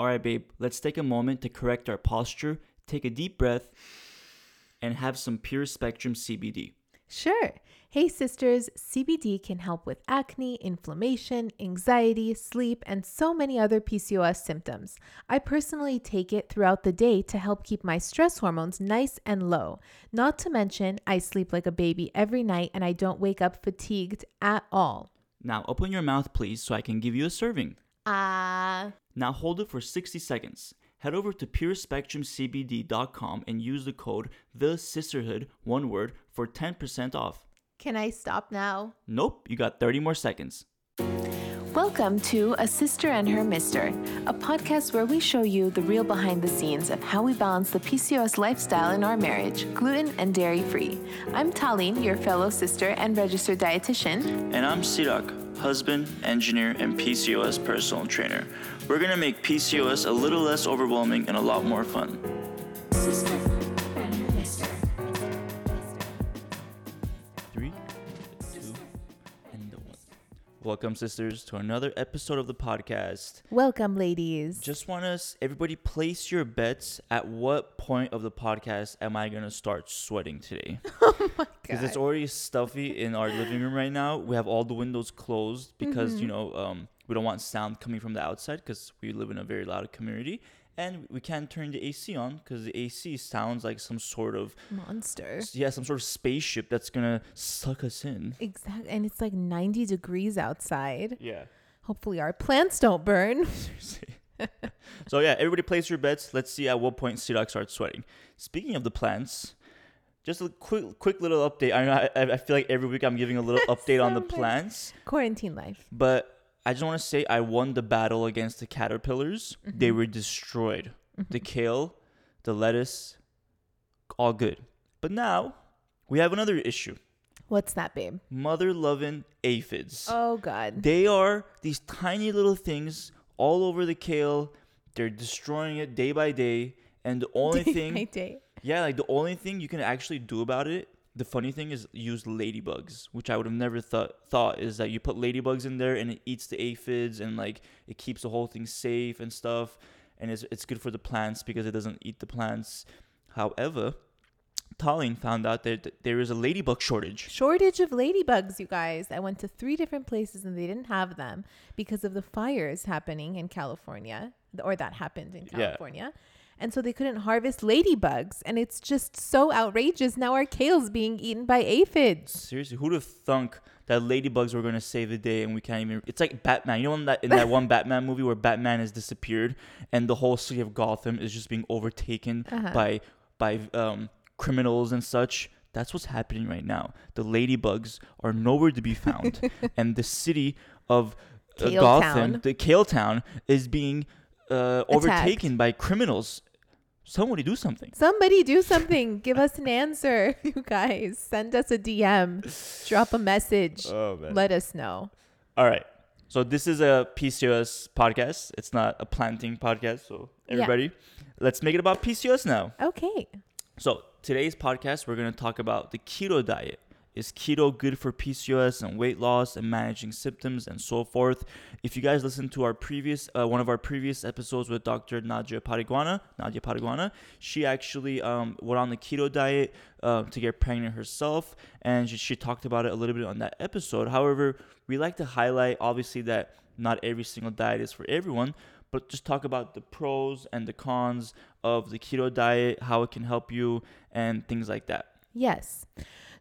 All right, babe, let's take a moment to correct our posture, take a deep breath, and have some pure spectrum CBD. Sure. Hey, sisters, CBD can help with acne, inflammation, anxiety, sleep, and so many other PCOS symptoms. I personally take it throughout the day to help keep my stress hormones nice and low. Not to mention, I sleep like a baby every night and I don't wake up fatigued at all. Now, open your mouth, please, so I can give you a serving. Ah. Now, hold it for 60 seconds. Head over to purespectrumcbd.com and use the code The Cysterhood, one word, for 10% off. Can I stop now? Nope, you got 30 more seconds. Welcome to A Cyster and Her Mister, a podcast where we show you the real behind the scenes of how we balance the PCOS lifestyle in our marriage, gluten and dairy free. I'm Tallene, your fellow sister and registered dietitian. And I'm Sirak, husband, engineer, and PCOS personal trainer. We're gonna make PCOS a little less overwhelming and a lot more fun. Welcome, sisters, to another episode of the podcast. Welcome, ladies. Just want us, everybody, place your bets. At what point of the podcast am I gonna start sweating today? oh my god! Because it's already stuffy in our living room right now. We have all the windows closed because Mm-hmm. you know um, we don't want sound coming from the outside because we live in a very loud community, and we can't turn the AC on because the AC sounds like some sort of Monster. yeah some sort of spaceship that's gonna suck us in. Exactly. And it's like 90 degrees outside. Yeah. Hopefully, our plants don't burn. So yeah, everybody place your bets. Let's see at what point Sirak starts sweating. Speaking of the plants, just a quick quick little update. I know I, I feel like every week I'm giving a little update on the plants, Quarantine life. but I just want to say I won the battle against the caterpillars. They mm-hmm. were destroyed. The mm-hmm. kale, the lettuce, all good. But now we have another issue. What's that, babe? Mother loving aphids. Oh, God. They are these tiny little things all over the kale. They're destroying it day by day. And the only Day thing, by day. yeah, like the only thing you can actually do about it. The funny thing is use ladybugs, which I would have never thought thought is that you put ladybugs in there and it eats the aphids and like it keeps the whole thing safe and stuff, and it's it's good for the plants because it doesn't eat the plants. However, Tallene found out that there is a ladybug shortage. Shortage of ladybugs, you guys. I went to three different places and they didn't have them because of the fires happening in California, or that happened in Yeah. And so they couldn't harvest ladybugs. And it's just so outrageous. Now our kale's being eaten by aphids. Seriously, who'd have thunk that ladybugs were gonna save the day and we can't even? It's like Batman. You know, in that in that one Batman movie where Batman has disappeared and the whole city of Gotham is just being overtaken Uh-huh. by by um, criminals and such. That's what's happening right now. The ladybugs are nowhere to be found, and the city of uh, Gotham, Town. the Kale Town, is being uh, overtaken by criminals. Somebody do something. Somebody do something. Give us an answer, you guys. Send us a DM. Drop a message. Oh man. Let us know. All right. So this is a PCOS podcast. It's not a planting podcast. So Yeah. everybody, let's make it about PCOS now. Okay. So today's podcast, we're gonna talk about the keto diet. Is keto good for PCOS and weight loss and managing symptoms and so forth? If you guys listened to our previous, uh, one of our previous episodes with Dr. Nadia Pataguana, Nadia Pataguana, she actually um, went on the keto diet uh, to get pregnant herself, and she, she talked about it a little bit on that episode. However, we like to highlight, obviously, that not every single diet is for everyone, but just talk about the pros and the cons of the keto diet, how it can help you, and things like that. Yes.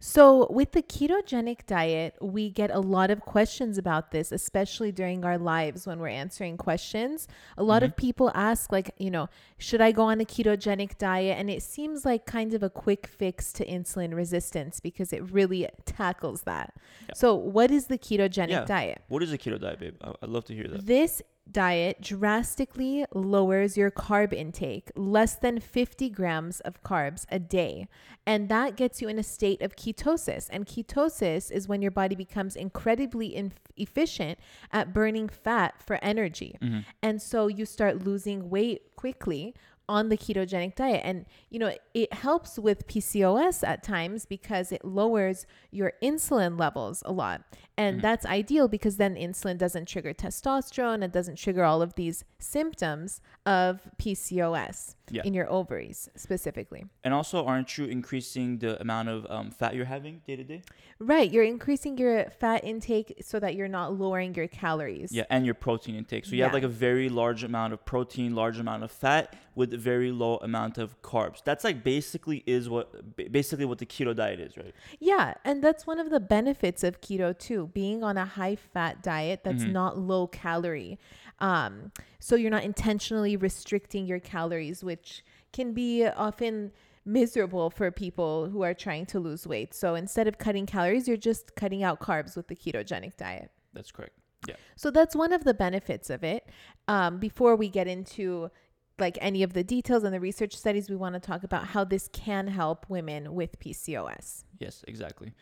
So, with the ketogenic diet, we get a lot of questions about this, especially during our lives when we're answering questions. A lot of mm-hmm. people ask, like, you know, should I go on a ketogenic diet? And it seems like kind of a quick fix to insulin resistance because it really tackles that. Yeah. So, what is the ketogenic Yeah. diet? What is a keto diet, babe? I- I'd love to hear that. This diet drastically lowers your carb intake, less than 50 grams of carbs a day. And that gets you in a state of ketosis. And ketosis is when your body becomes incredibly in- efficient at burning fat for energy. Mm-hmm. And so you start losing weight quickly on the ketogenic diet. And, you know, it helps with PCOS at times because it lowers your insulin levels a lot. And Mm-hmm. that's ideal because then insulin doesn't trigger testosterone, it doesn't trigger all of these symptoms of PCOS Yeah. in your ovaries specifically. And also, aren't you increasing the amount of um, fat you're having day to day? Right. You're increasing your fat intake so that you're not lowering your calories. Yeah, and your protein intake. So you have like a very large amount of protein, large amount of fat with a very low amount of carbs. That's like basically is what basically what the keto diet is, right? Yeah, and that's one of the benefits of keto too, being on a high fat diet that's Mhm. not low calorie. Um, so you're not intentionally restricting your calories, which can be often miserable for people who are trying to lose weight. So instead of cutting calories, you're just cutting out carbs with the ketogenic diet. That's correct. Yeah. So that's one of the benefits of it. Um, before we get into like any of the details and the research studies, we want to talk about how this can help women with PCOS. Yes, exactly.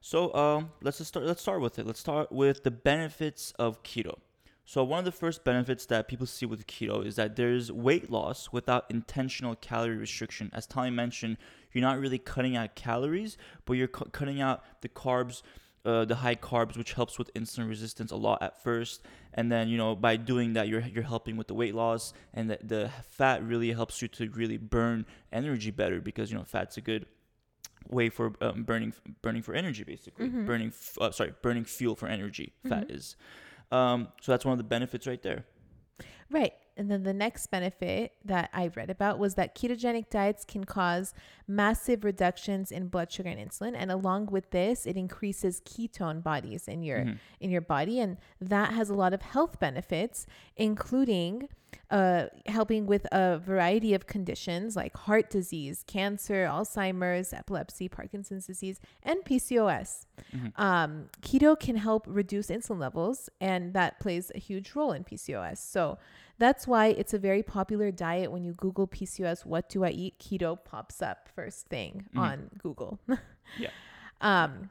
So um, let's just start. Let's start with it. Let's start with the benefits of keto. So one of the first benefits that people see with keto is that there's weight loss without intentional calorie restriction. As Tali mentioned, you're not really cutting out calories, but you're cu- cutting out the carbs, uh, the high carbs, which helps with insulin resistance a lot at first. And then you know by doing that, you're you're helping with the weight loss, and the, the fat really helps you to really burn energy better because you know fat's a good way for um, burning burning for energy basically Mhm. burning f- uh, sorry burning fuel for energy fat is um, so that's one of the benefits right there Right. And then the next benefit that I read about was that ketogenic diets can cause massive reductions in blood sugar and insulin and along with this it increases ketone bodies in your Mhm. in your body and that has a lot of health benefits including uh, helping with a variety of conditions like heart disease, cancer, Alzheimer's, epilepsy, Parkinson's disease, and PCOS. Mhm. Um, keto can help reduce insulin levels, and that plays a huge role in PCOS. So that's why it's a very popular diet. When you Google PCOS, what do I eat? Keto pops up first thing Mhm. on Google. Yeah. Um,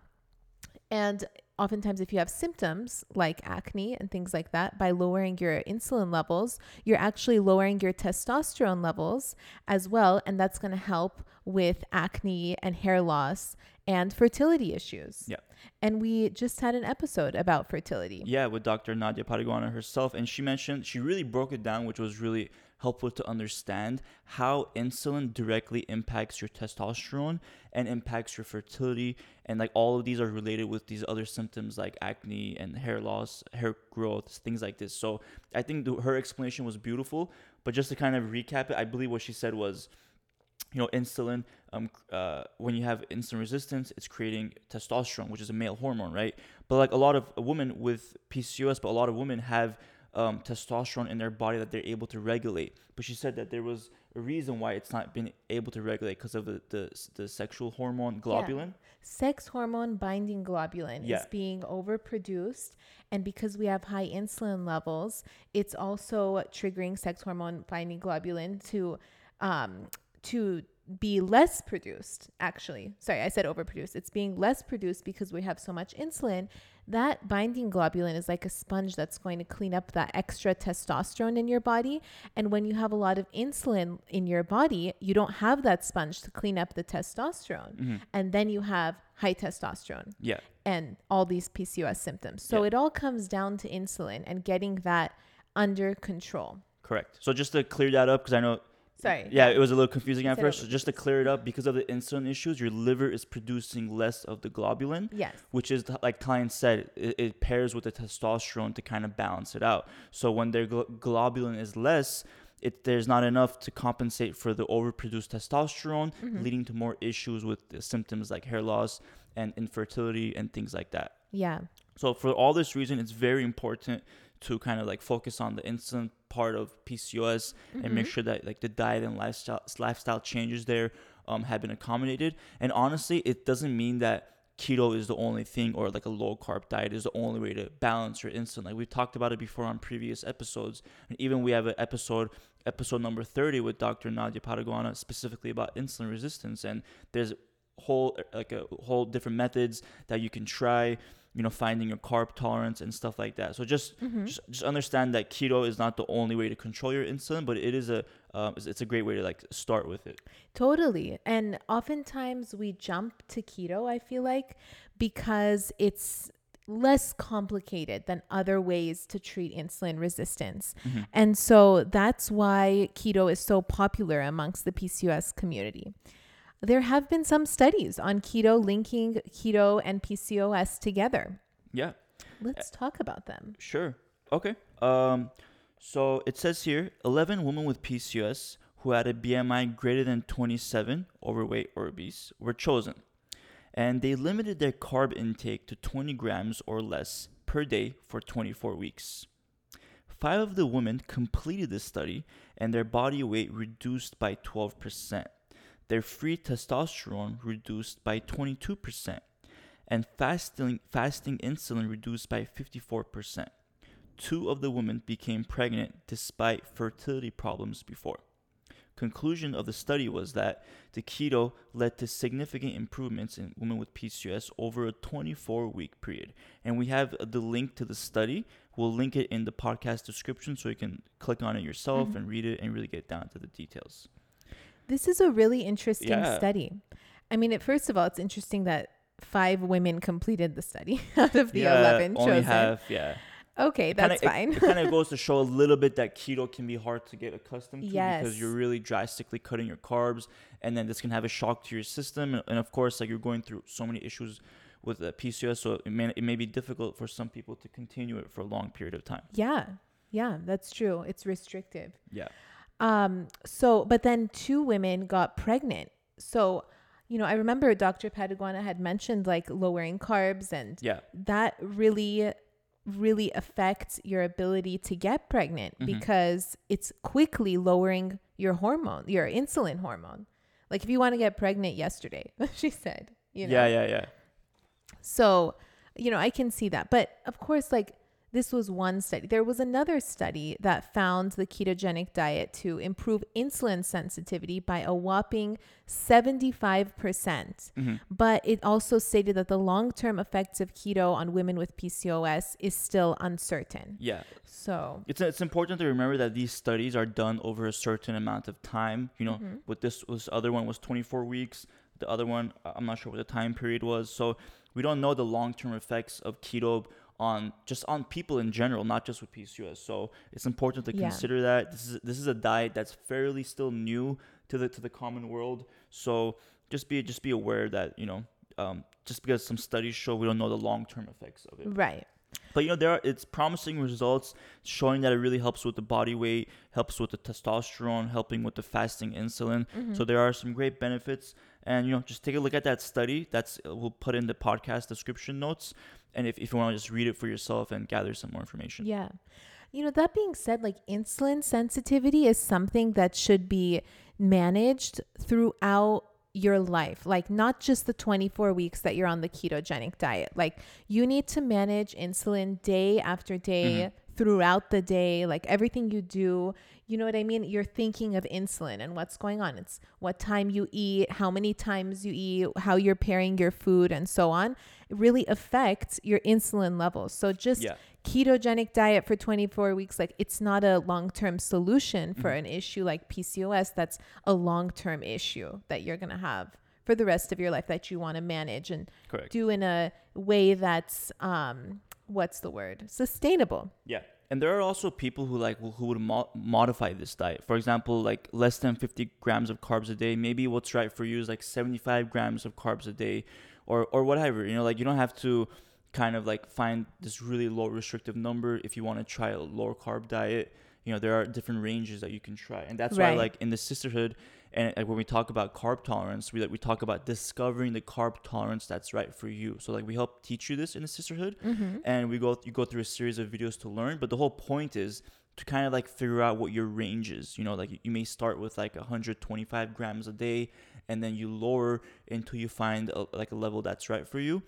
and oftentimes, if you have symptoms like acne and things like that, by lowering your insulin levels, you're actually lowering your testosterone levels as well. And that's going to help with acne and hair loss and fertility issues. Yeah. And we just had an episode about fertility. yeah with dr nadia Pataguana herself and she mentioned she really broke it down which was really helpful to understand how insulin directly impacts your testosterone and impacts your fertility and like all of these are related with these other symptoms like acne and hair loss hair growth things like this so i think the, her explanation was beautiful but just to kind of recap it i believe what she said was you know insulin um uh when you have insulin resistance it's creating testosterone which is a male hormone right but like a lot of women with pcos but a lot of women have um, testosterone in their body that they're able to regulate but she said that there was a reason why it's not been able to regulate because of the, the the sexual hormone globulin Sex hormone binding globulin Yeah. is being overproduced. And because we have high insulin levels, it's also triggering sex hormone binding globulin to um, to be less produced actually. Sorry i said overproduced. It's being less produced because we have so much insulin. That binding globulin is like a sponge that's going to clean up that extra testosterone in your body. And when you have a lot of insulin in your body you don't have that sponge to clean up the testosterone. Mhm. and then you have high testosterone yeah. and all these pcos symptoms. So Yeah. it all comes down to insulin and getting that under control. Correct. So just to clear that up because i know sorry Yeah, it was a little confusing at first. So just to clear it up, because of the insulin issues, your liver is producing less of the globulin, yes which is like Tyne said, it, it pairs with the testosterone to kind of balance it out. So when their glo- globulin is less, it there's not enough to compensate for the overproduced testosterone, Mhm. leading to more issues with symptoms like hair loss and infertility and things like that. yeah So for all this reason, it's very important to kind of like focus on the insulin part of PCOS and make Mhm. sure that like the diet and lifestyle lifestyle changes there um, have been accommodated. And honestly, it doesn't mean that keto is the only thing or like a low carb diet is the only way to balance your insulin. Like we've talked about it before on previous episodes, and even we have an episode episode number 30 with Dr. Nadia Pataguana specifically about insulin resistance and there's whole like a whole different methods that you can try you know finding your carb tolerance and stuff like that. So just Mm-hmm. just just understand that keto is not the only way to control your insulin, but it is a um, it's, it's a great way to like start with it. Totally. And oftentimes we jump to keto, I feel like, because it's less complicated than other ways to treat insulin resistance. And so that's why keto is so popular amongst the PCOS community. There have been some studies on keto linking keto and PCOS together. Yeah. Let's talk about them. Sure. Okay. Um, so it says here 11 women with PCOS who had a BMI greater than 27, overweight or obese, were chosen. And they limited their carb intake to 20 grams or less per day for 24 weeks. Five of the women completed the study and their body weight reduced by 12%. Their free testosterone reduced by 22%. And fasting, fasting insulin reduced by 54% two of the women became pregnant despite fertility problems before. Conclusion of the study was that the keto led to significant improvements in women with PCOS over a 24 week period. And we have the link to the study. We'll link it in the podcast description so you can click on it yourself mm-hmm. and read it and really get down to the details. This is a really interesting Yeah. study. I mean, it, first of all, it's interesting that five women completed the study out of the 11 only chosen. have, yeah. okay, Kinda- that's it- fine. It, kind of goes to show a little bit that keto can be hard to get accustomed to Yes. because you're really drastically cutting your carbs, and then this can have a shock to your system. And, and of course, like you're going through so many issues with uh, PCOS, so it may it may be difficult for some people to continue it for a long period of time. yeah, yeah, that's true. It's restrictive. Yeah. Um, so, but then two women got pregnant. So, you know, I remember Dr. Pataguana had mentioned like lowering carbs and Yeah. that really really affects your ability to get pregnant Mhm. because it's quickly lowering your hormone, your insulin hormone. Like if you want to get pregnant yesterday, she said, you know. Yeah, yeah, yeah. So, you know, I can see that. But of course, like this was one study. There was another study that found the ketogenic diet to improve insulin sensitivity by a whopping 75%. percent Mhm. But it also stated that the long term effects of keto on women with PCOS is still uncertain. Yeah. So, It's it's important to remember that these studies are done over a certain amount of time. You know, Mm-hmm. with this this other one was 24 weeks. The other one, I'm not sure what the time period was. So we don't know the long term effects of keto on just on people in general, not just with PCOS. So it's important to Yeah. consider that this is this is a diet that's fairly still new to the to the common world. So just be just be aware that you know um, just because some studies show we don't know the long term effects of it. right. But you know, there are it's promising results showing that it really helps with the body weight, helps with the testosterone, helping with the fasting insulin. Mm-hmm. So there are some great benefits. And you know, just take a look at that study. That's uh, we'll put in the podcast description notes. And if, if you want to just read it for yourself and gather some more information. Yeah. You know, that being said, like insulin sensitivity is something that should be managed throughout your life. Like, not just the 24 weeks that you're on the ketogenic diet. Like, you need to manage insulin day after day mm-hmm. Throughout the day. Like, everything you do, you know what I mean? You're thinking of insulin and what's going on. It's what time you eat, how many times you eat, how you're pairing your food, and so on. It really affects your insulin levels. So, just Yeah. ketogenic diet for 24 weeks like it's not a long-term solution for Mm-hmm. an issue like PCOS that's a long-term issue that you're going to have for the rest of your life that you want to manage and Correct. do in a way that's um what's the word sustainable Yeah. And there are also people who like who would mo- modify this diet. For example, like less than 50 grams of carbs a day. Maybe what's right for you is like 75 grams of carbs a day, or or whatever. You know, like you don't have to kind of like find this really low restrictive number if you want to try a lower carb diet. You know, there are different ranges that you can try, and that's why like in the Cysterhood. And like when we talk about carb tolerance, we like we talk about discovering the carb tolerance that's right for you. So like we help teach you this in the Cysterhood, mm-hmm. and we go you go through a series of videos to learn. But the whole point is to kind of like figure out what your range is. You know, like you- you may start with like 125 grams a day, and then you lower until you find a, like a level that's right for you.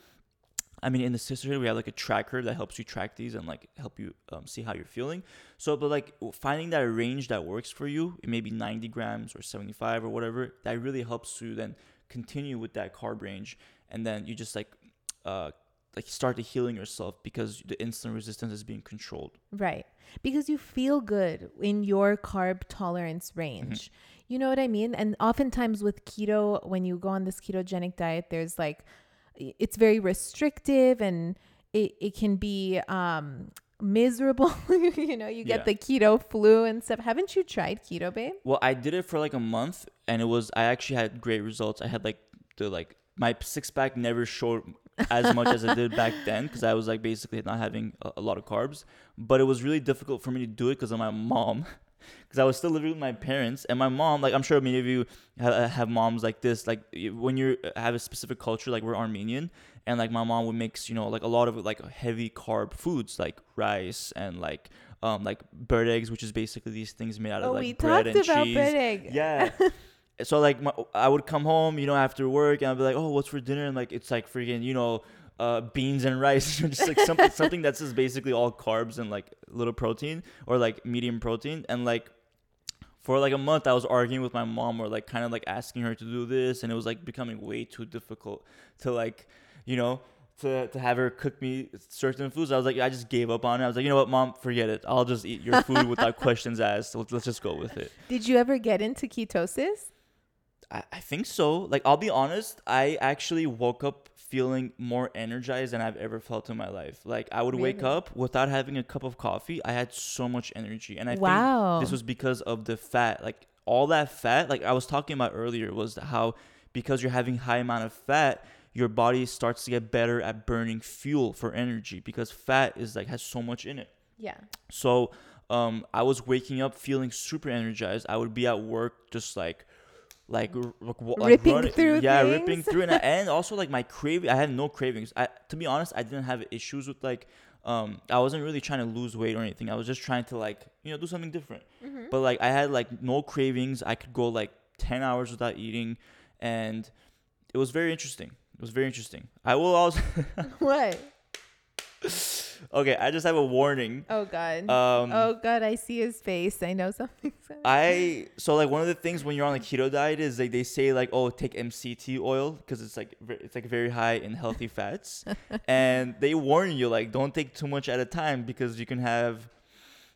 I mean, in the Cysterhood, we have like a tracker that helps you track these and like help you um, see how you're feeling. So, but like finding that range that works for you, it may be 90 grams or 75 or whatever, that really helps you then continue with that carb range. And then you just like uh, like start to healing yourself because the insulin resistance is being controlled. Right. Because you feel good in your carb tolerance range. You know what I mean? And oftentimes with keto, when you go on this ketogenic diet, there's like, it's very restrictive and it, it can be um, miserable. you know, you get Yeah. the keto flu and stuff. Haven't you tried keto, babe? Well, I did it for like a month, and it was I actually had great results. I had like the like my six pack never showed as much as it did back then because I was like basically not having a, a lot of carbs. But it was really difficult for me to do it because of my mom. Because I was still living with my parents, and my mom, like I'm sure many of you ha- have moms like this. Like when you have a specific culture, like we're Armenian, and like my mom would mix, you know, like a lot of like heavy carb foods, like rice and like um like boregs, which is basically these things made out of Oh, like we bread talked and about cheese. Yeah. so like my, I would come home, you know, after work, and I'd be like, "Oh, what's for dinner?" And like it's like freaking, you know, uh, beans and rice, just like something something that's just basically all carbs and like little protein or like medium protein, and like for like a month I was arguing with my mom or like kind of like asking her to do this, and it was like becoming way too difficult to like, you know. To, to have her cook me certain foods, I was like, I just gave up on it. I was like, you know what, mom, forget it. I'll just eat your food without questions asked. Let's, let's just go with it. Did you ever get into ketosis? I, I think so. Like I'll be honest, I actually woke up feeling more energized than I've ever felt in my life. Like I would wake up without having a cup of coffee, I had so much energy. And I Wow. think this was because of the fat. Like all that fat, like I was talking about earlier, was how because you're having high amount of fat, your body starts to get better at burning fuel for energy because fat is like has so much in it. Yeah. So um, I was waking up feeling super energized. I would be at work just like, like, r- like, like Ripping running- through yeah, ripping through, and, I- and also like my craving. I had no cravings. I, to be honest, I didn't have issues with like, um, I wasn't really trying to lose weight or anything. I was just trying to like, you know, do something different. Mm-hmm. But like, I had like no cravings. I could go like ten hours without eating, and it was very interesting. It was very interesting. I will also. What? okay, I just have a warning. Oh God. Um, oh God, I see his face. I know something's. I so like one of the things when you're on the keto diet is like they say like oh take MCT oil because it's like it's like very high in healthy fats, and they warn you like don't take too much at a time because you can have,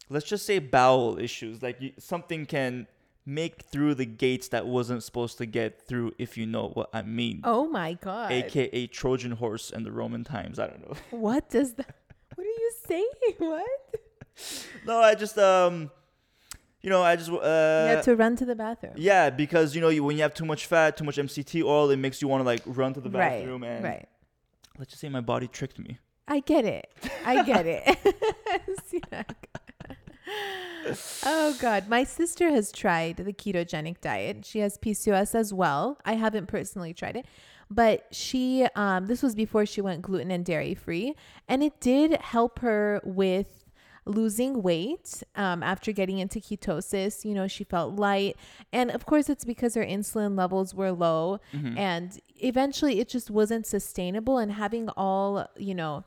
let's just say bowel issues like you, something can make through the gates that wasn't supposed to get through if you know what I mean, Oh my God. aka Trojan horse in the Roman times. I don't know. What does that? What are you saying? What? no, I just um, you know I just uh. you have to run to the bathroom. Yeah, because you know you, when you have too much fat, too much MCT oil, it makes you want to like run to the right. bathroom and Right. let's just say my body tricked me. I get it. I get it. Oh God. My sister has tried the ketogenic diet. She has PCOS as well. I haven't personally tried it. But she um this was before she went gluten and dairy free. And it did help her with losing weight um, after getting into ketosis. You know, she felt light. And of course, it's because her insulin levels were low. And eventually, it just wasn't sustainable. And having all, you know,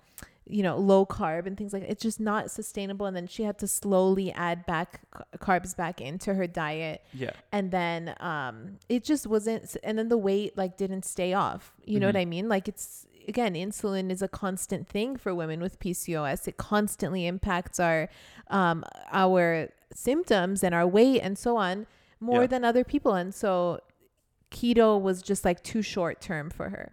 you know, low carb and things like it's just not sustainable. And then she had to slowly add back carbs back into her diet. Yeah. And then um, it just wasn't, and then the weight like didn't stay off. You know what I mean? Like it's, again, insulin is a constant thing for women with PCOS. It constantly impacts our, um, our symptoms and our weight and so on more Yeah. than other people. And so keto was just like too short term for her.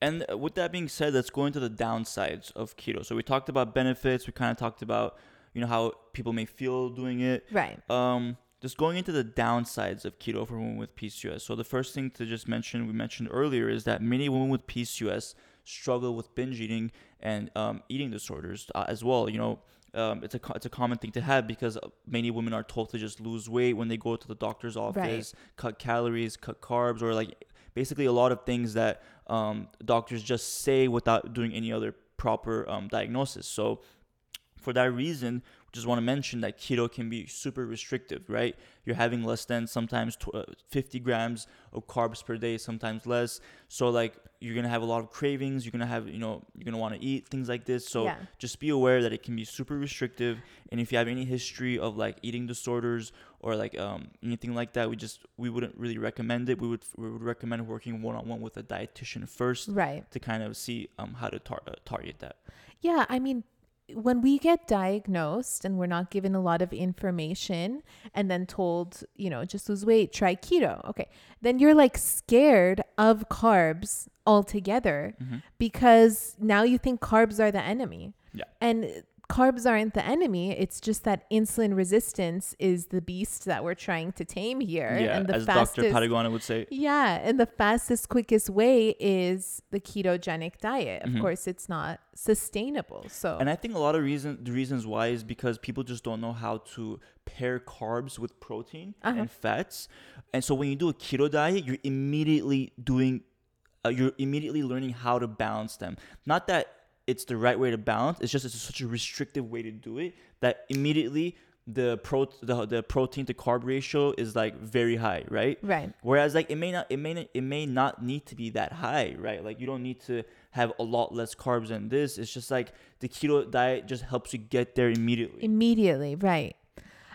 And with that being said, let's go into the downsides of keto. So we talked about benefits. We kind of talked about, you know, how people may feel doing it. Right. Um, just going into the downsides of keto for women with PCOS. So the first thing to just mention, we mentioned earlier, is that many women with PCOS struggle with binge eating and um, eating disorders uh, as well. You know, um, it's a it's a common thing to have because many women are told to just lose weight when they go to the doctor's office, cut calories, cut carbs, or like basically a lot of things that um, doctors just say without doing any other proper um, diagnosis. So for that reason, just want to mention that keto can be super restrictive, right? You're having less than sometimes uh, 50 grams of carbs per day, sometimes less. So like you're gonna have a lot of cravings. You're gonna have, you know, you're gonna want to eat things like this. So Yeah. just be aware that it can be super restrictive. And if you have any history of like eating disorders or like um, anything like that, we just we wouldn't really recommend it. We would we would recommend working one on one with a dietitian first Right. to kind of see um how to tar- uh, target that. Yeah, I mean, when we get diagnosed and we're not given a lot of information and then told, you know, just lose weight, try keto. Okay. Then you're like scared of carbs altogether Mhm. because now you think carbs are the enemy. Yeah. And carbs aren't the enemy. It's just that insulin resistance is the beast that we're trying to tame here. yeah, and the as fastest Dr. Pataguana would say. yeah, and the fastest, quickest way is the ketogenic diet. Of Mhm. course, it's not sustainable. So, And I think a lot of reason the reasons why is because people just don't know how to pair carbs with protein Uh-huh. and fats. And so when you do a keto diet, you're immediately doing uh, you're immediately learning how to balance them. Not that it's the right way to balance, it's just it's such a restrictive way to do it that immediately the pro the, the protein to carb ratio is like very high, right? right. Whereas like it may not it may not, it may not need to be that high, right? Like you don't need to have a lot less carbs than this. It's just like the keto diet just helps you get there immediately. Immediately, right.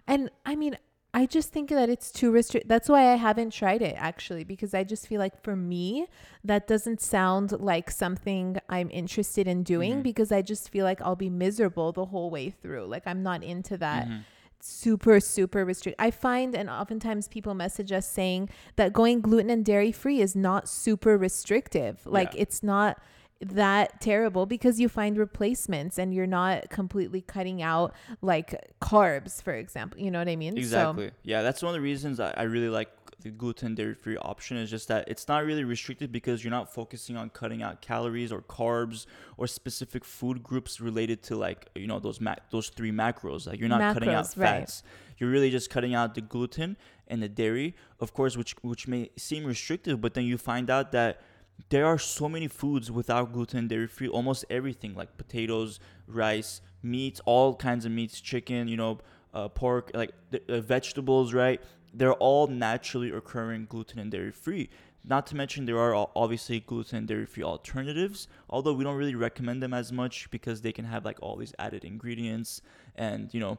And I mean, I just think that it's too restrict. That's why I haven't tried it actually, because I just feel like for me, that doesn't sound like something I'm interested in doing Mhm. because I just feel like I'll be miserable the whole way through. Like I'm not into that. Mhm. super super restrict i find and oftentimes people message us saying that going gluten and dairy free is not super restrictive like Yeah. it's not that terrible because you find replacements and you're not completely cutting out like carbs for example you know what i mean Exactly. yeah, that's one of the reasons I, I really like the gluten dairy free option is just that it's not really restricted because you're not focusing on cutting out calories or carbs or specific food groups related to like you know those mac those three macros. Like you're not cutting out Macros, right. fats. You're really just cutting out the gluten and the dairy, of course, which which may seem restrictive, but then you find out that there are so many foods without gluten dairy free almost everything like potatoes rice meats all kinds of meats chicken you know uh, pork like uh, vegetables right? They're all naturally occurring gluten and dairy free. Not to mention there are obviously gluten and dairy free alternatives although we don't really recommend them as much because they can have like all these added ingredients and you know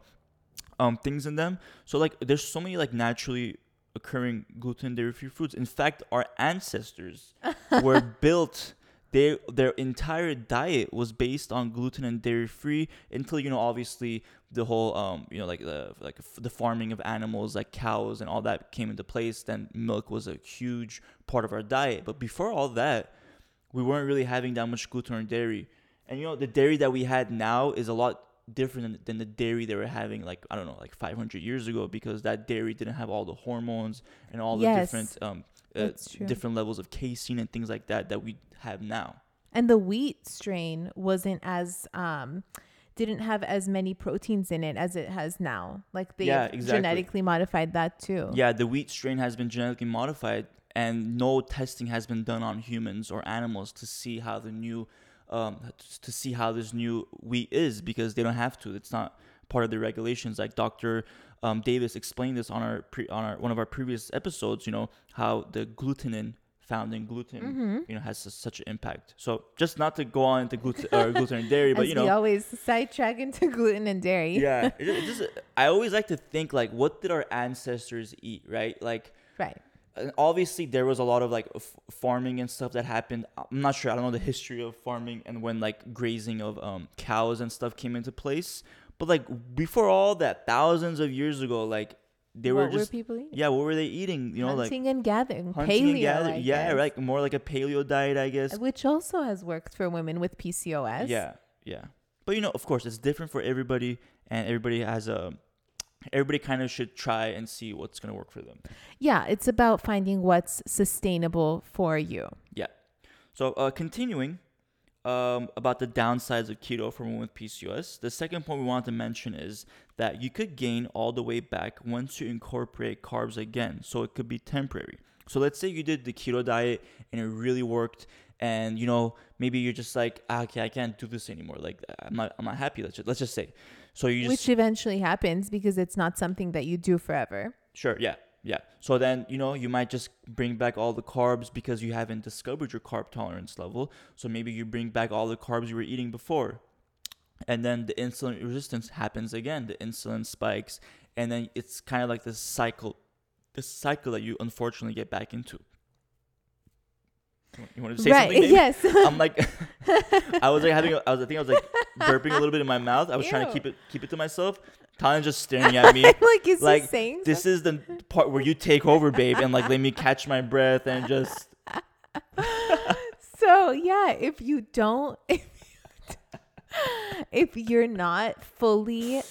um things in them. So like there's so many like naturally occurring gluten dairy free foods. In fact our ancestors were built they their entire diet was based on gluten and dairy free until you know obviously the whole um you know like the like f- the farming of animals like cows and all that came into place then milk was a huge part of our diet. But before all that we weren't really having that much gluten or dairy. And you know the dairy that we had now is a lot different than, than the dairy they were having like i don't know like 500 years ago because that dairy didn't have all the hormones and all the Yes, different um uh, different levels of casein and things like that that we have now. And the wheat strain wasn't as um didn't have as many proteins in it as it has now. Like they Yeah, exactly. genetically modified that too. Yeah, the wheat strain has been genetically modified, and no testing has been done on humans or animals to see how the new, um, to see how this new wheat is because they don't have to. It's not part of the regulations. Like Dr. Um, Davis explained this on our pre- on our one of our previous episodes. You know how the glutenin found in gluten, Mm-hmm. you know, has su- such an impact. So just not to go on into gluten or gluten and dairy, but you we know, always sidetrack into gluten and dairy yeah, it, it just I always like to think like, what did our ancestors eat, right? Like right and obviously there was a lot of like f- farming and stuff that happened. I'm not sure. I don't know the history of farming and when like grazing of um, cows and stuff came into place. But like before all that thousands of years ago like they what were just people eating? Yeah what were they eating? You know hunting and gathering. Like hunting paleo and gathering yeah right. More like a paleo diet i guess. Which also has worked for women with pcos yeah yeah. But you know of course it's different for everybody and everybody has a everybody kind of should try and see what's going to work for them yeah it's about finding what's sustainable for you Yeah. So, uh, continuing um, about the downsides of keto for women with PCOS, the second point we wanted to mention is that you could gain all the way back once you incorporate carbs again. So, it could be temporary. So, let's say you did the keto diet and it really worked, and you know maybe you're just like, ah, okay, I can't do this anymore. Like, I'm not, I'm not happy. Let's just, let's just say. So you just which eventually happens because it's not something that you do forever Sure, yeah, yeah. So then, you know, you might just bring back all the carbs because you haven't discovered your carb tolerance level. So maybe you bring back all the carbs you were eating before. And then the insulin resistance happens again. The insulin spikes and then it's kind of like this cycle, this cycle that you unfortunately get back into. You want to say right. something? babe? Yes. I'm like, I was like having, a, I was, I think I was like burping a little bit in my mouth. I was trying to keep it, keep it to myself. Tana's just staring at me. like, is like he saying this is the part where you take over, babe, and like let me catch my breath and just so yeah if you don't if you're not fully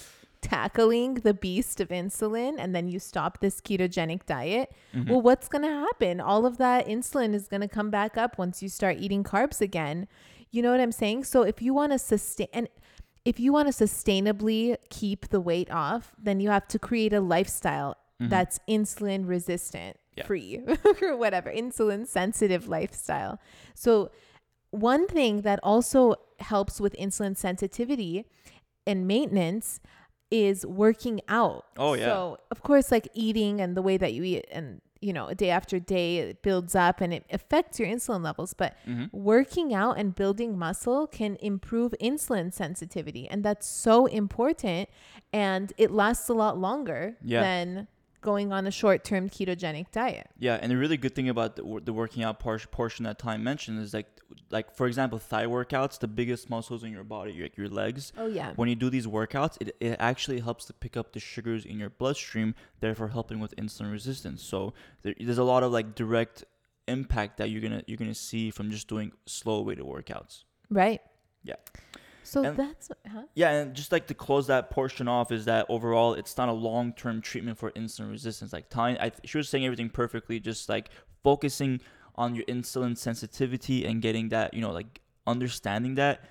tackling the beast of insulin and then you stop this ketogenic diet Mm-hmm. well what's going to happen all of that insulin is going to come back up once you start eating carbs again you know what i'm saying so if you want to sustain and if you want to sustainably keep the weight off then you have to create a lifestyle that's insulin resistant Mm-hmm. Yeah. free or whatever insulin sensitive lifestyle so one thing that also helps with insulin sensitivity and maintenance is working out. Oh, yeah. So of course, like eating and the way that you eat, and you know, day after day, it builds up and it affects your insulin levels. But Mm-hmm. working out and building muscle can improve insulin sensitivity, and that's so important. And it lasts a lot longer Yeah. than going on a short-term ketogenic diet. Yeah, and the really good thing about the, the working out por- portion that Time mentioned is like, like for example, thigh workouts, the biggest muscles in your body, like your legs. Oh yeah. When you do these workouts, it, it actually helps to pick up the sugars in your bloodstream, therefore helping with insulin resistance. So there, there's a lot of like direct impact that you're gonna you're gonna see from just doing slow weighted workouts. Right. Yeah. So And- that's huh? Yeah, and just like to close that portion off is that overall it's not a long term treatment for insulin resistance. Like Ty, I she was saying everything perfectly. Just like focusing on your insulin sensitivity and getting that, you know, like understanding that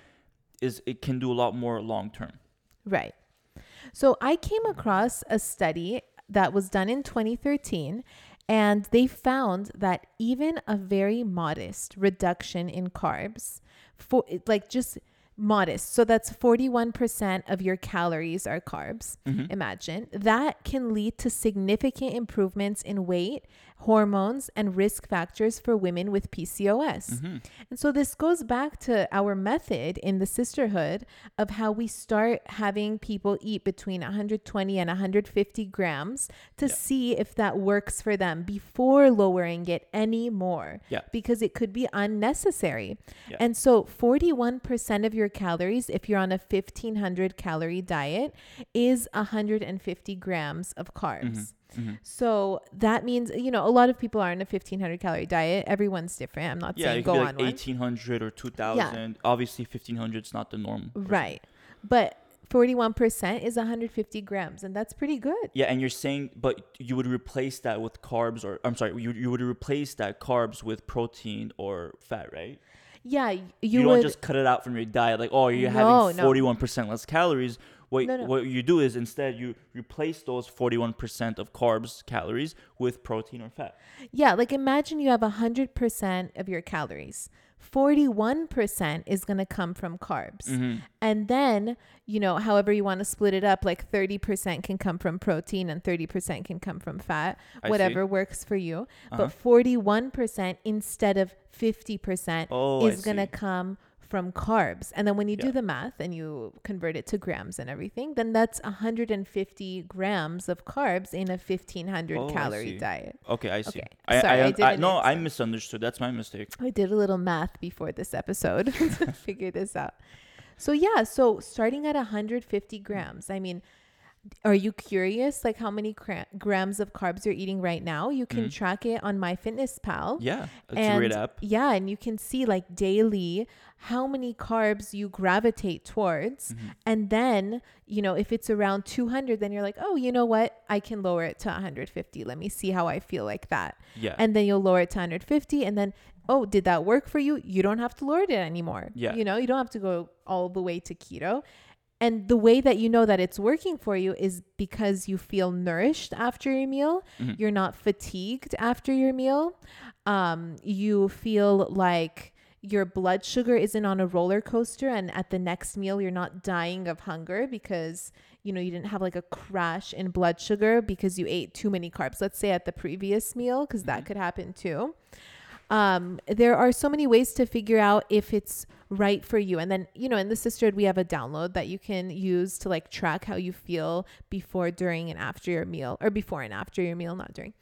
is it can do a lot more long term. Right. So I came across a study that was done in 2013 and they found that even a very modest reduction in carbs for like just modest. So that's 41% of your calories are carbs mm-hmm. imagine. That can lead to significant improvements in weight hormones and risk factors for women with PCOS and so this goes back to our method in the Cysterhood of how we start having people eat between 120 and 150 grams to see if that works for them before lowering it any more. Yeah. Because it could be unnecessary. Yeah. And so 41% of your calories, if you're on a 1500 calorie diet, is 150 grams of carbs. Mm-hmm. Mm-hmm. So that means, you know, a lot of people are on a 1500 calorie diet. Everyone's different. I'm not Yeah, saying go on like one. eighteen hundred or two thousand. Yeah. Obviously, fifteen hundred is not the norm. Right. But 41% is 150 grams, and that's pretty good. Yeah, and you're saying, but you would replace that with carbs, or I'm sorry, you you would replace that carbs with protein or fat, right? Yeah, You, you, don't would. just cut it out from your diet, like oh, you're No, having 41 percent less calories. What No, no. what you do is instead you replace those 41 percent of carbs calories with protein or fat. yeah, like imagine you have 100% of your calories. 41% is going to come from carbs. Mm-hmm. And then, you know, however you want to split it up, like 30% can come from protein and 30% can come from fat, I see. whatever works for you. Uh-huh. But 41% instead of 50% Oh, is going to come from carbs. And then when you Yeah. do the math and you convert it to grams and everything, then that's 150 grams of carbs in a 1500 Oh, calorie diet. Okay, I see. Okay. I, Sorry, I, I I, didn't no, I misunderstood. That's my mistake. I did a little math before this episode to figure this out. So yeah, so starting at 150 grams. I mean, are you curious like how many cra- grams of carbs you're eating right now? You can track it on MyFitnessPal. Yeah, it's and a great app. yeah, and you can see like daily how many carbs you gravitate towards. Mm-hmm. And then, you know, if it's around 200, then you're like, oh, you know what? I can lower it to 150. Let me see how I feel like that. Yeah. And then you'll lower it to 150. And then, oh, did that work for you? You don't have to lower it anymore. Yeah. You know, you don't have to go all the way to keto. And the way that you know that it's working for you is because you feel nourished after your meal. Mm-hmm. You're not fatigued after your meal. Um, you feel like your blood sugar isn't on a roller coaster and at the next meal you're not dying of hunger because you know you didn't have like a crash in blood sugar because you ate too many carbs let's say at the previous meal because that could happen too um, there are so many ways to figure out if it's right for you. And then, you know, in the Cysterhood, we have a download that you can use to like track how you feel before, during, and after your meal, or before and after your meal, not during.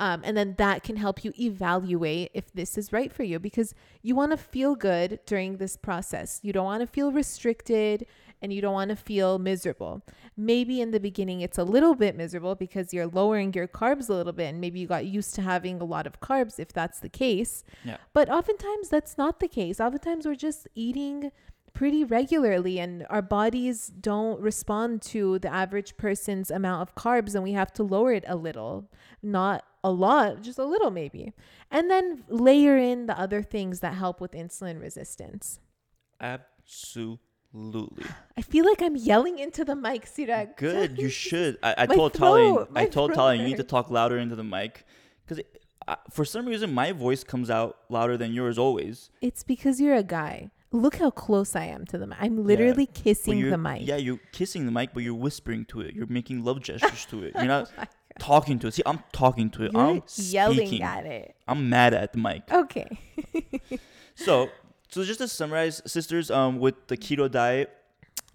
Um, and then that can help you evaluate if this is right for you because you want to feel good during this process. You don't want to feel restricted and you don't want to feel miserable. Maybe in the beginning it's a little bit miserable because you're lowering your carbs a little bit and maybe you got used to having a lot of carbs if that's the case. Yeah. But oftentimes that's not the case. Oftentimes we're just eating pretty regularly and our bodies don't respond to the average person's amount of carbs and we have to lower it a little. Not a lot, just a little maybe. And then layer in the other things that help with insulin resistance. Absolutely. I feel like I'm yelling into the mic, Sirak. Good. You should. I, I told Tali. I told Tali you need to talk louder into the mic, because for some reason my voice comes out louder than yours always. It's because you're a guy. Look how close I am to the mic. I'm literally But kissing the mic. Yeah, you're kissing the mic, but you're whispering to it. You're making love gestures to it. You're not Oh talking to it. See, I'm talking to it. You're I'm yelling speaking. at it. I'm mad at the mic. Okay. So, so just to summarize, sisters, um, with the keto diet,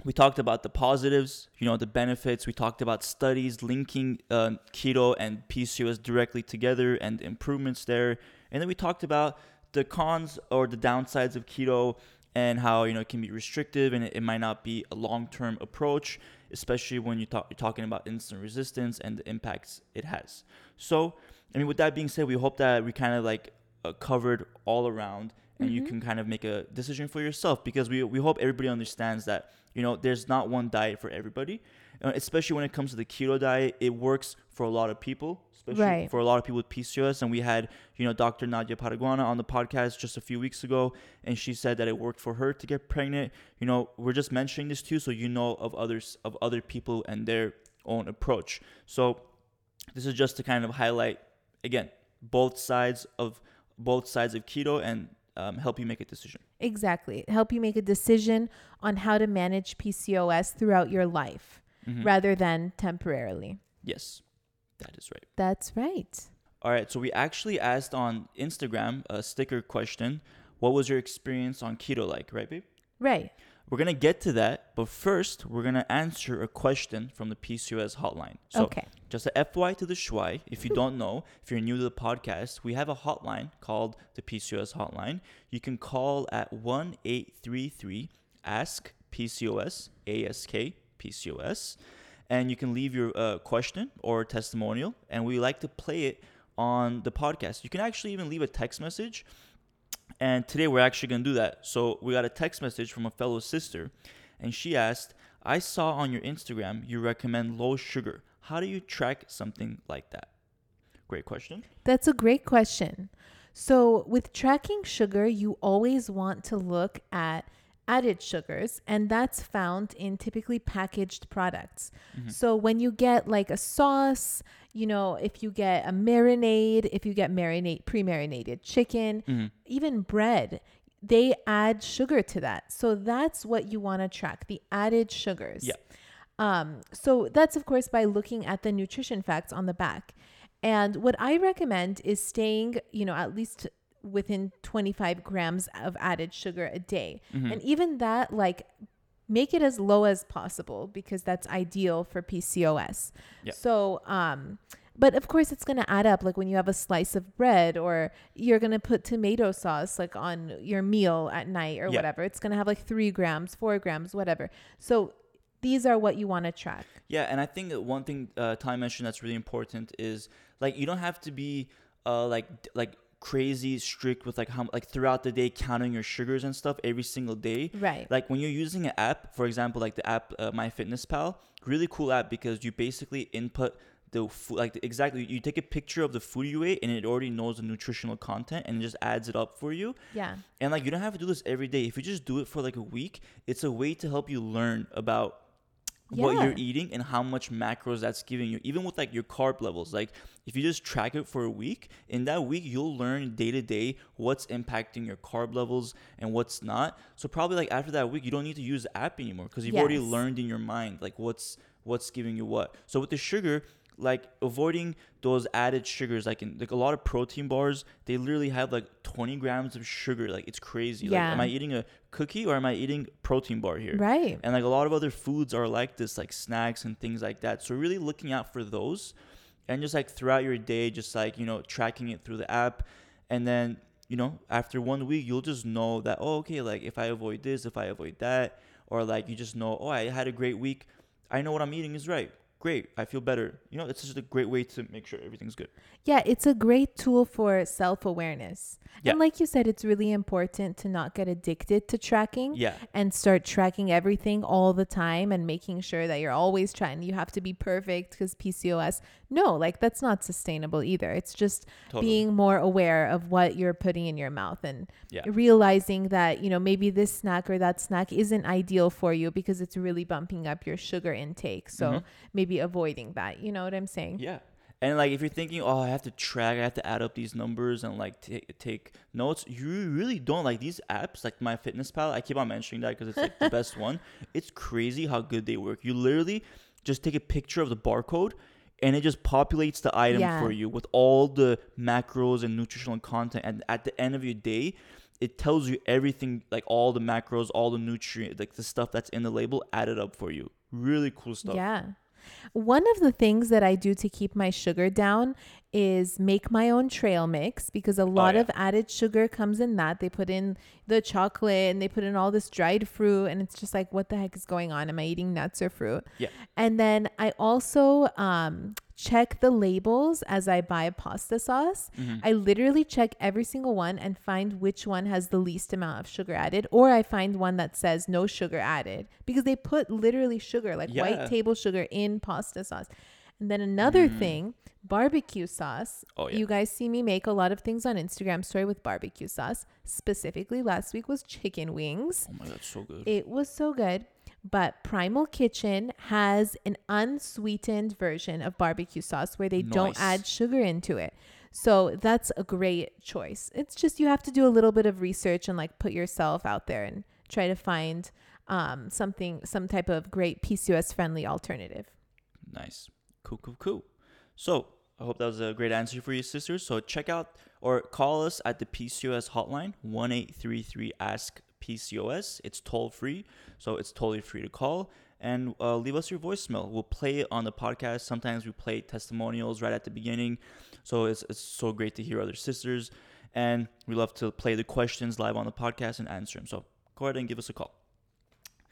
we talked about the positives, you know, the benefits. We talked about studies linking uh, keto and PCOS directly together and improvements there. And then we talked about the cons or the downsides of keto and how you know it can be restrictive and it, might not be a long-term approach, especially when you talk, you're talking about insulin resistance and the impacts it has. So, I mean, with that being said, we hope that we kind of like uh, covered all around and you can kind of make a decision for yourself because we, we hope everybody understands that you know there's not one diet for everybody. Uh, especially when it comes to the keto diet it works for a lot of people especially Right. for a lot of people with pcos and we had you know dr nadia Pataguana on the podcast just a few weeks ago and she said that it worked for her to get pregnant. You know we're just mentioning this too so you know of others of other people and their own approach. So this is just to kind of highlight again both sides of both sides of keto and um, help you make a decision Exactly. Help you make a decision on how to manage PCOS throughout your life Mhm. rather than temporarily. yes that is right That's right. all right so we actually asked on instagram a sticker question what was your experience on keto like right babe Right. we're gonna get to that but first we're gonna answer a question from the pcos hotline so okay. Just a FY to the schwy. If you don't know, if you're new to the podcast, we have a hotline called the PCOS hotline. You can call at 1 833 Ask PCOS, ASK PCOS, and you can leave your uh, question or testimonial, and we like to play it on the podcast. You can actually even leave a text message. And today we're actually going to do that. So we got a text message from a fellow sister, and she asked, I saw on your Instagram you recommend low sugar. How do you track something like that? Great question. That's a great question. So, with tracking sugar, you always want to look at added sugars, and that's found in typically packaged products. So, when you get like a sauce, you know, if you get a marinade, if you get marinate pre marinated chicken, Mhm. even bread, they add sugar to that. So, that's what you want to track the added sugars. Yeah. Um, so that's of course by looking at the nutrition facts on the back. And what I recommend is staying, you know, at least within 25 grams of added sugar a day. Mm-hmm. And even that, like, make it as low as possible because that's ideal for PCOS. Yeah. So, um, but of course, it's going to add up. Like when you have a slice of bread, or you're going to put tomato sauce like on your meal at night, or Yeah. whatever. It's going to have like three grams, four grams, whatever. So these are what you want to track. Yeah, and I think that one thing uh, Ty mentioned that's really important is like you don't have to be uh, like like crazy strict with like how like throughout the day counting your sugars and stuff every single day. Right. Like when you're using an app, for example, like the app uh, MyFitnessPal, really cool app because you basically input the food like exactly you take a picture of the food you ate and it already knows the nutritional content and it just adds it up for you. Yeah. And like you don't have to do this every day. If you just do it for like a week, it's a way to help you learn about what you're eating and how much macros that's giving you. Even with like your carb levels. Like if you just track it for a week, in that week you'll learn day to day what's impacting your carb levels and what's not. So probably like after that week you don't need to use the app anymore because you've already learned in your mind like what's what's giving you what. So with the sugar, like avoiding those added sugars. Like in like a lot of protein bars, they literally have like 20 grams of sugar. Like it's crazy. Like, Yeah. am I eating a cookie or am I eating protein bar here? Right. And like a lot of other foods are like this, like snacks and things like that. So really looking out for those, and just like throughout your day, just like you know tracking it through the app, and then you know after one week you'll just know that oh okay like if I avoid this, if I avoid that, or like you just know oh I had a great week, I know what I'm eating is right. Great, I feel better. You know, it's just a great way to make sure everything's good. Yeah, it's a great tool for self awareness. Yeah. And like you said, it's really important to not get addicted to tracking Yeah, and start tracking everything all the time and making sure that you're always trying. You have to be perfect because PCOS. No, like that's not sustainable either. It's just totally. being more aware of what you're putting in your mouth and Yeah. realizing that, you know, maybe this snack or that snack isn't ideal for you because it's really bumping up your sugar intake. So Mhm. maybe avoiding that. You know what I'm saying? Yeah. And like if you're thinking, oh, I have to track, I have to add up these numbers and like take take notes, you really don't like these apps, like My Fitness Pal. I keep on mentioning that because it's like the best one. It's crazy how good they work. You literally just take a picture of the barcode, and it just populates the item Yeah. for you with all the macros and nutritional content. And at the end of your day, it tells you everything, like all the macros, all the nutrient, like the stuff that's in the label, added up for you. Really cool stuff. Yeah. One of the things that I do to keep my sugar down is make my own trail mix because a lot yeah. of added sugar comes in that. They put in the chocolate and they put in all this dried fruit and it's just like what the heck is going on? Am I eating nuts or fruit? Yeah. And then I also um check the labels as I buy pasta sauce. Mhm. I literally check every single one and find which one has the least amount of sugar added, or I find one that says no sugar added because they put literally sugar, like Yeah. white table sugar, in pasta sauce. And then another Mm. thing, barbecue sauce. Oh, yeah. You guys see me make a lot of things on Instagram story with barbecue sauce. Specifically, last week was chicken wings. Oh my god, so good. It was so good. But Primal Kitchen has an unsweetened version of barbecue sauce where they don't add sugar into it. So that's a great choice. It's just you have to do a little bit of research and like put yourself out there and try to find um, something, some type of great PCOS friendly alternative. Nice. Cool, cool, cool. So I hope that was a great answer for you, sisters. So check out or call us at the PCOS hotline, 1 833 Ask PCOS. It's toll free, so it's totally free to call. And uh, leave us your voicemail. We'll play it on the podcast. Sometimes we play testimonials right at the beginning. So it's, it's so great to hear other sisters. And we love to play the questions live on the podcast and answer them. So go ahead and give us a call.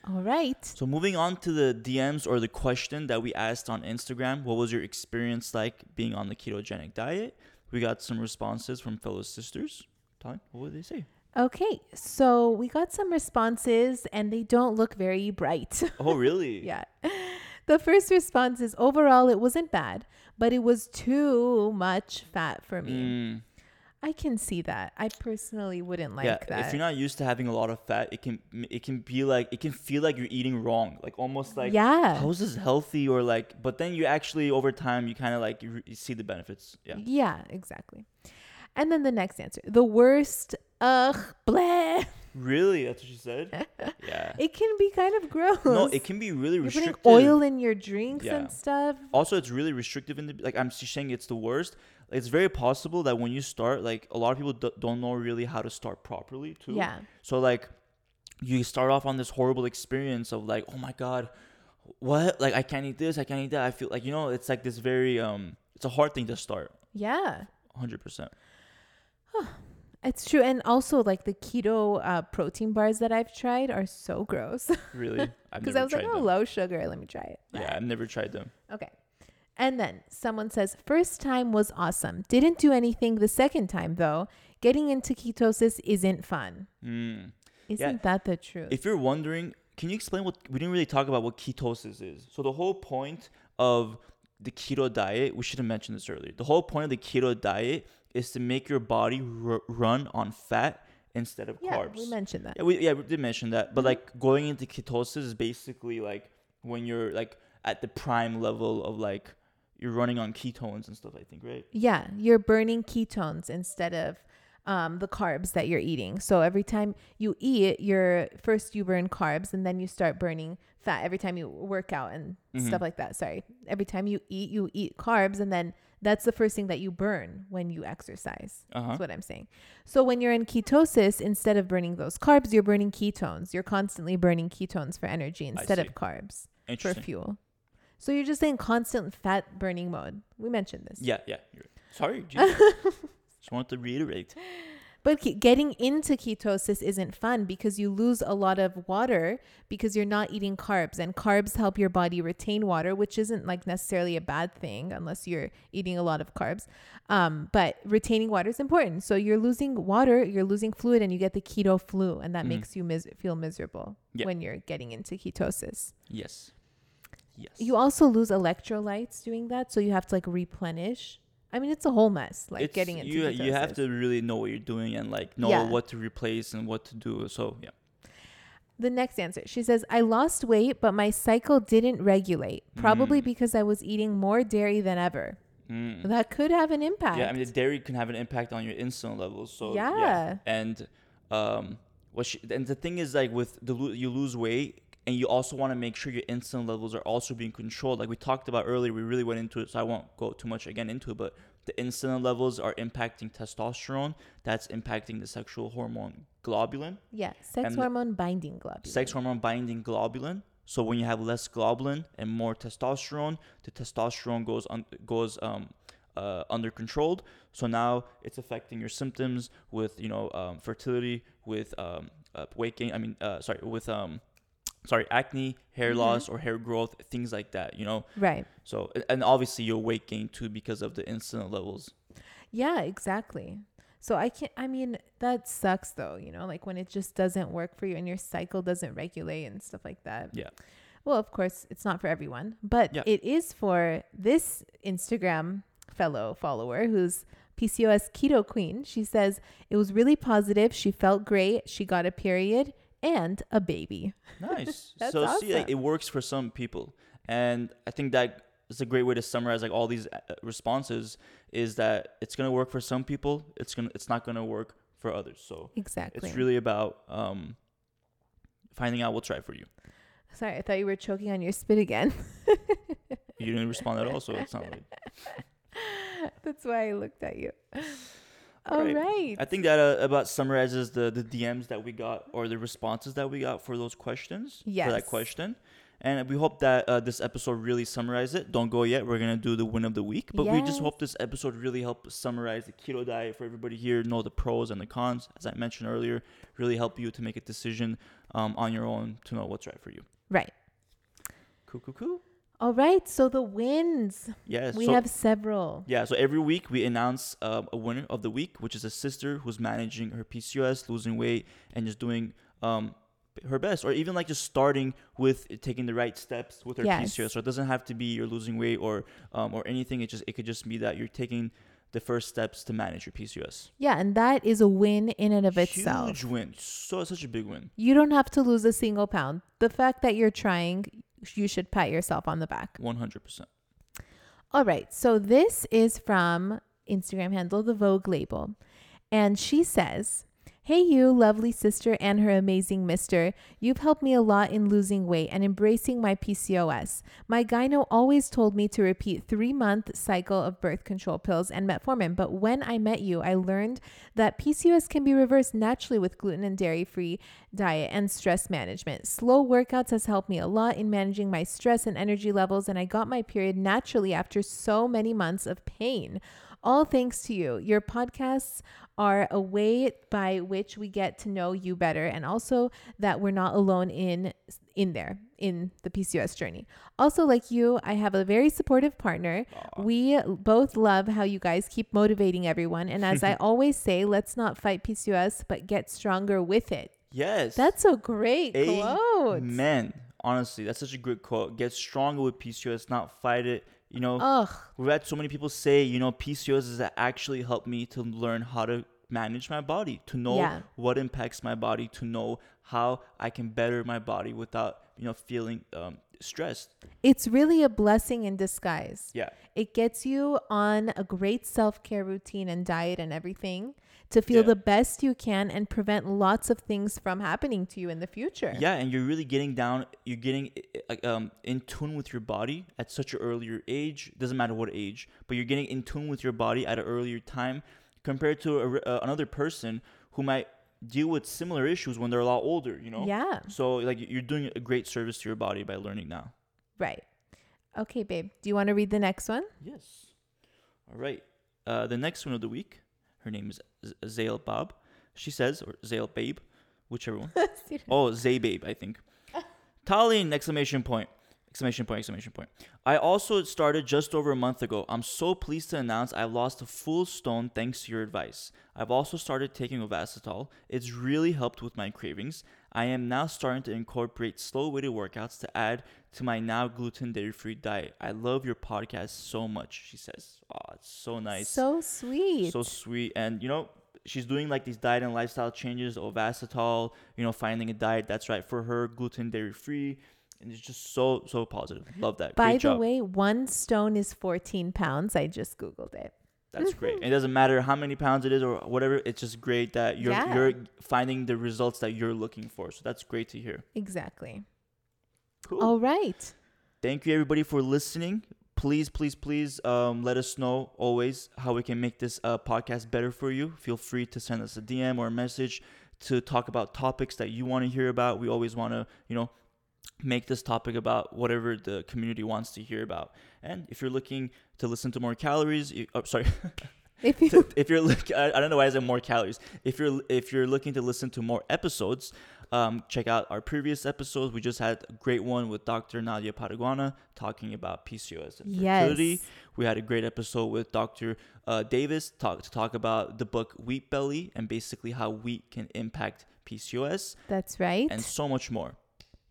All right. So moving on to the DMs or the question that we asked on Instagram, what was your experience like being on the ketogenic diet? We got some responses from fellow sisters. Tanya, what would they say? Okay. So we got some responses and they don't look very bright. Oh, really? Yeah. The first response is overall, it wasn't bad, but it was too much fat for me. Mm, I can see that. I personally wouldn't like yeah. that. If you're not used to having a lot of fat, it can it can be like it can feel like you're eating wrong, like almost like yeah. how is this healthy or like. But then you actually over time you kind of like you, re- you see the benefits. Yeah. Yeah, exactly. And then the next answer the worst, ugh, bleh. Really, that's what she said. yeah. It can be kind of gross. No, it can be really You're putting oil in your drinks Yeah. and stuff. also it's really restrictive in the like i'm just saying it's the worst it's very possible that when you start like a lot of people d- don't know really how to start properly too Yeah. so like you start off on this horrible experience of like oh my god what like i can't eat this i can't eat that i feel like you know it's like this very um it's a hard thing to start Yeah. 100% It's true. And also, like the keto uh, protein bars that I've tried are so gross. really Because I was like, oh, them. low sugar. Let me try it. yeah i've never tried them Okay. And then someone says, first time was awesome. Didn't do anything the second time, though. Getting into ketosis isn't fun. mm. Isn't that the truth? If you're wondering, can you explain what we didn't really talk about what ketosis is? So the whole point of the keto diet, we should have mentioned this earlier. The whole point of the keto diet is to make your body r- run on fat instead of yeah, carbs. we mentioned that. yeah, we yeah we did mention that, but Mhm. like going into ketosis is basically like when you're like at the prime level of like you're running on ketones and stuff. I think right. Yeah, you're burning ketones instead of um, the carbs that you're eating. So every time you eat, you're first you burn carbs and then you start burning fat every time you work out and Mm-hmm. stuff like that. Sorry. Every time you eat, you eat carbs and then that's the first thing that you burn when you exercise. Uh-huh. That's what I'm saying. So when you're in ketosis, instead of burning those carbs, you're burning ketones. You're constantly burning ketones for energy instead of carbs for fuel. So you're just in constant fat burning mode. We mentioned this. Yeah, yeah. Sorry, just wanted to reiterate. But getting into ketosis isn't fun because you lose a lot of water because you're not eating carbs and carbs help your body retain water, which isn't like necessarily a bad thing unless you're eating a lot of carbs. Um, but retaining water is important. So you're losing water, you're losing fluid and you get the keto flu and that Mhm. makes you mis- feel miserable Yeah. when you're getting into ketosis. Yes. Yes. You also lose electrolytes doing that, so you have to like replenish. I mean, it's a whole mess like It's- getting into you you have to really know what you're doing and like know Yeah. what to replace and what to do. So yeah. The next answer. She says, I lost weight, but my cycle didn't regulate, probably Mm. because I was eating more dairy than ever. Mm. That could have an impact. Yeah, I mean the dairy can have an impact on your insulin levels. So Yeah. and um, what she, and the thing is like with the you lose weight and you also want to make sure your insulin levels are also being controlled. Like we talked about earlier, we really went into it, so I won't go too much again into it. But the insulin levels are impacting testosterone. That's impacting the sexual hormone globulin, yeah. Sex hormone binding globulin. sex hormone binding globulin. So when you have less globulin and more testosterone, the testosterone goes on goes um, uh, under controlled. So now it's affecting your symptoms with you know um, fertility, with um, uh, weight gain. I mean, uh, sorry, with um, sorry, acne, hair Mhm. loss or hair growth, things like that. You know. Right. So and obviously your weight gain too because of the insulin levels. Yeah, exactly. So I can't, I mean, that sucks though, you know, like when it just doesn't work for you and your cycle doesn't regulate and stuff like that. Yeah. Well, of course, it's not for everyone, but Yeah. it is for this Instagram fellow follower who's PCOS keto queen. She says it was really positive. She felt great. She got a period and a baby. Nice. So see, like it works for some people, and I think that is a great way to summarize like all these uh, responses. Is that it's gonna work for some people. It's gonna it's not gonna work for others. So Exactly. it's really about um finding out what's right for you. Sorry, I thought you were choking on your spit again. You didn't respond at all, so it's not like. That's why I looked at you. All Right. right. I think that uh, about summarizes the the DMs that we got or the responses that we got for those questions. For that question. And we hope that uh, this episode really summarizes it. Don't go yet. We're gonna do the win of the week, but we just hope this episode really helped summarize the keto diet for everybody here. Know the pros and the cons, as I mentioned earlier. Really help you to make a decision um, on your own to know what's right for you. right. Cool, cool, cool. All right. So the wins. Yes. We so, have several. Yeah, so every week we announce um, a winner of the week, which is a sister who's managing her PCOS, losing weight, and just doing um, her best, or even like just starting with taking the right steps with her Yes. PCOS. So it doesn't have to be you're losing weight or um, or anything. It just it could just be that you're taking the first steps to manage your PCOS. Yeah, and that is a win in and of itself. Huge win, so such a big win. You don't have to lose a single pound. The fact that you're trying, you should pat yourself on the back. One hundred percent. All right. So this is from Instagram handle the Vogue label. And she says, Hey, you, lovely sister, and her amazing mister. You've helped me a lot in losing weight and embracing my PCOS. My gyno always told me to repeat three month cycle of birth control pills and metformin, but when I met you, I learned that PCOS can be reversed naturally with gluten and dairy free diet and stress management. Slow workouts has helped me a lot in managing my stress and energy levels, and I got my period naturally after so many months of pain. All thanks to you. Your podcasts are a way by which we get to know you better and also that we're not alone in in there in the PCOS journey. Also like you, I have a very supportive partner. We both love how you guys keep motivating everyone and as I always say, let's not fight PCOS but get stronger with it. Yes. That's a great quote. Amen. Honestly, that's such a good quote. Get stronger with PCOS, not fight it. You know, Ugh. we've had so many people say, you know, PCOS has actually helped me to learn how to manage my body, to know Yeah. what impacts my body, to know how I can better my body without, you know, feeling um, stressed. It's really a blessing in disguise. Yeah. It gets you on a great self care routine and diet and everything to feel Yeah. the best you can and prevent lots of things from happening to you in the future. Yeah, and you're really getting down. You're getting uh, um, in tune with your body at such an earlier age. Doesn't matter what age, but you're getting in tune with your body at an earlier time compared to a, uh, another person who might deal with similar issues when they're a lot older. You know. Yeah. So like you're doing a great service to your body by learning now. Right. Okay, babe. Do you want to read the next one? Yes. All right. Uh, the next one of the week. Her name is Z- Zale Bob. She says, or Zale Babe, whichever one. Oh, Zay Babe, I think. Tallene! Exclamation point. Exclamation point, exclamation point. I also started just over a month ago. I'm so pleased to announce I've lost a full stone thanks to your advice. I've also started taking Ovasitol. It's really helped with my cravings. I am now starting to incorporate slow weighted workouts to add to my now gluten dairy free diet. I love your podcast so much, she says. Oh, it's so nice So sweet. so sweet and you know she's doing like these diet and lifestyle changes ovasitol you know finding a diet that's right for her gluten dairy free and it's just so so positive. Love that. By great the job. way, one stone is 14 pounds. I just Googled it. that's great. It doesn't matter how many pounds it is or whatever it's just great that you're Yeah. you're finding the results that you're looking for. So that's great to hear. Exactly. cool. All right. thank you everybody for listening. Please please please um, let us know always how we can make this uh, podcast better for you. Feel free to send us a dm or a message to talk about topics that you want to hear about. We always want to you know make this topic about whatever the community wants to hear about and if you're looking to listen to more calories you, oh, sorry If you to- if you're look, I, I don't know why I said more calories. If you're if you're looking to listen to more episodes, um, check out our previous episodes. We just had a great one with Dr. Nadia Pataguana talking about PCOS and fertility. Yes. We had a great episode with Dr. Uh, Davis talk to talk about the book Wheat Belly and basically how wheat can impact PCOS That's right. and so much more.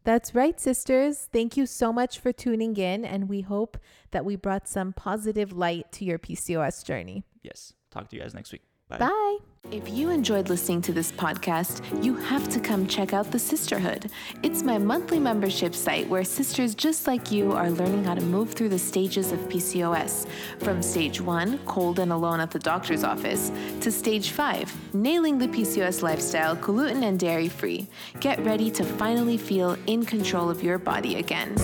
That's right, sisters. Thank you so much for tuning in, and we hope that we brought some positive light to your PCOS journey. Yes. Talk to you guys next week. Bye. If you enjoyed listening to this podcast, you have to come check out The Cysterhood. It's my monthly membership site where sisters just like you are learning how to move through the stages of PCOS. From stage one, cold and alone at the doctor's office, to stage five, nailing the PCOS lifestyle, gluten and dairy free. Get ready to finally feel in control of your body again.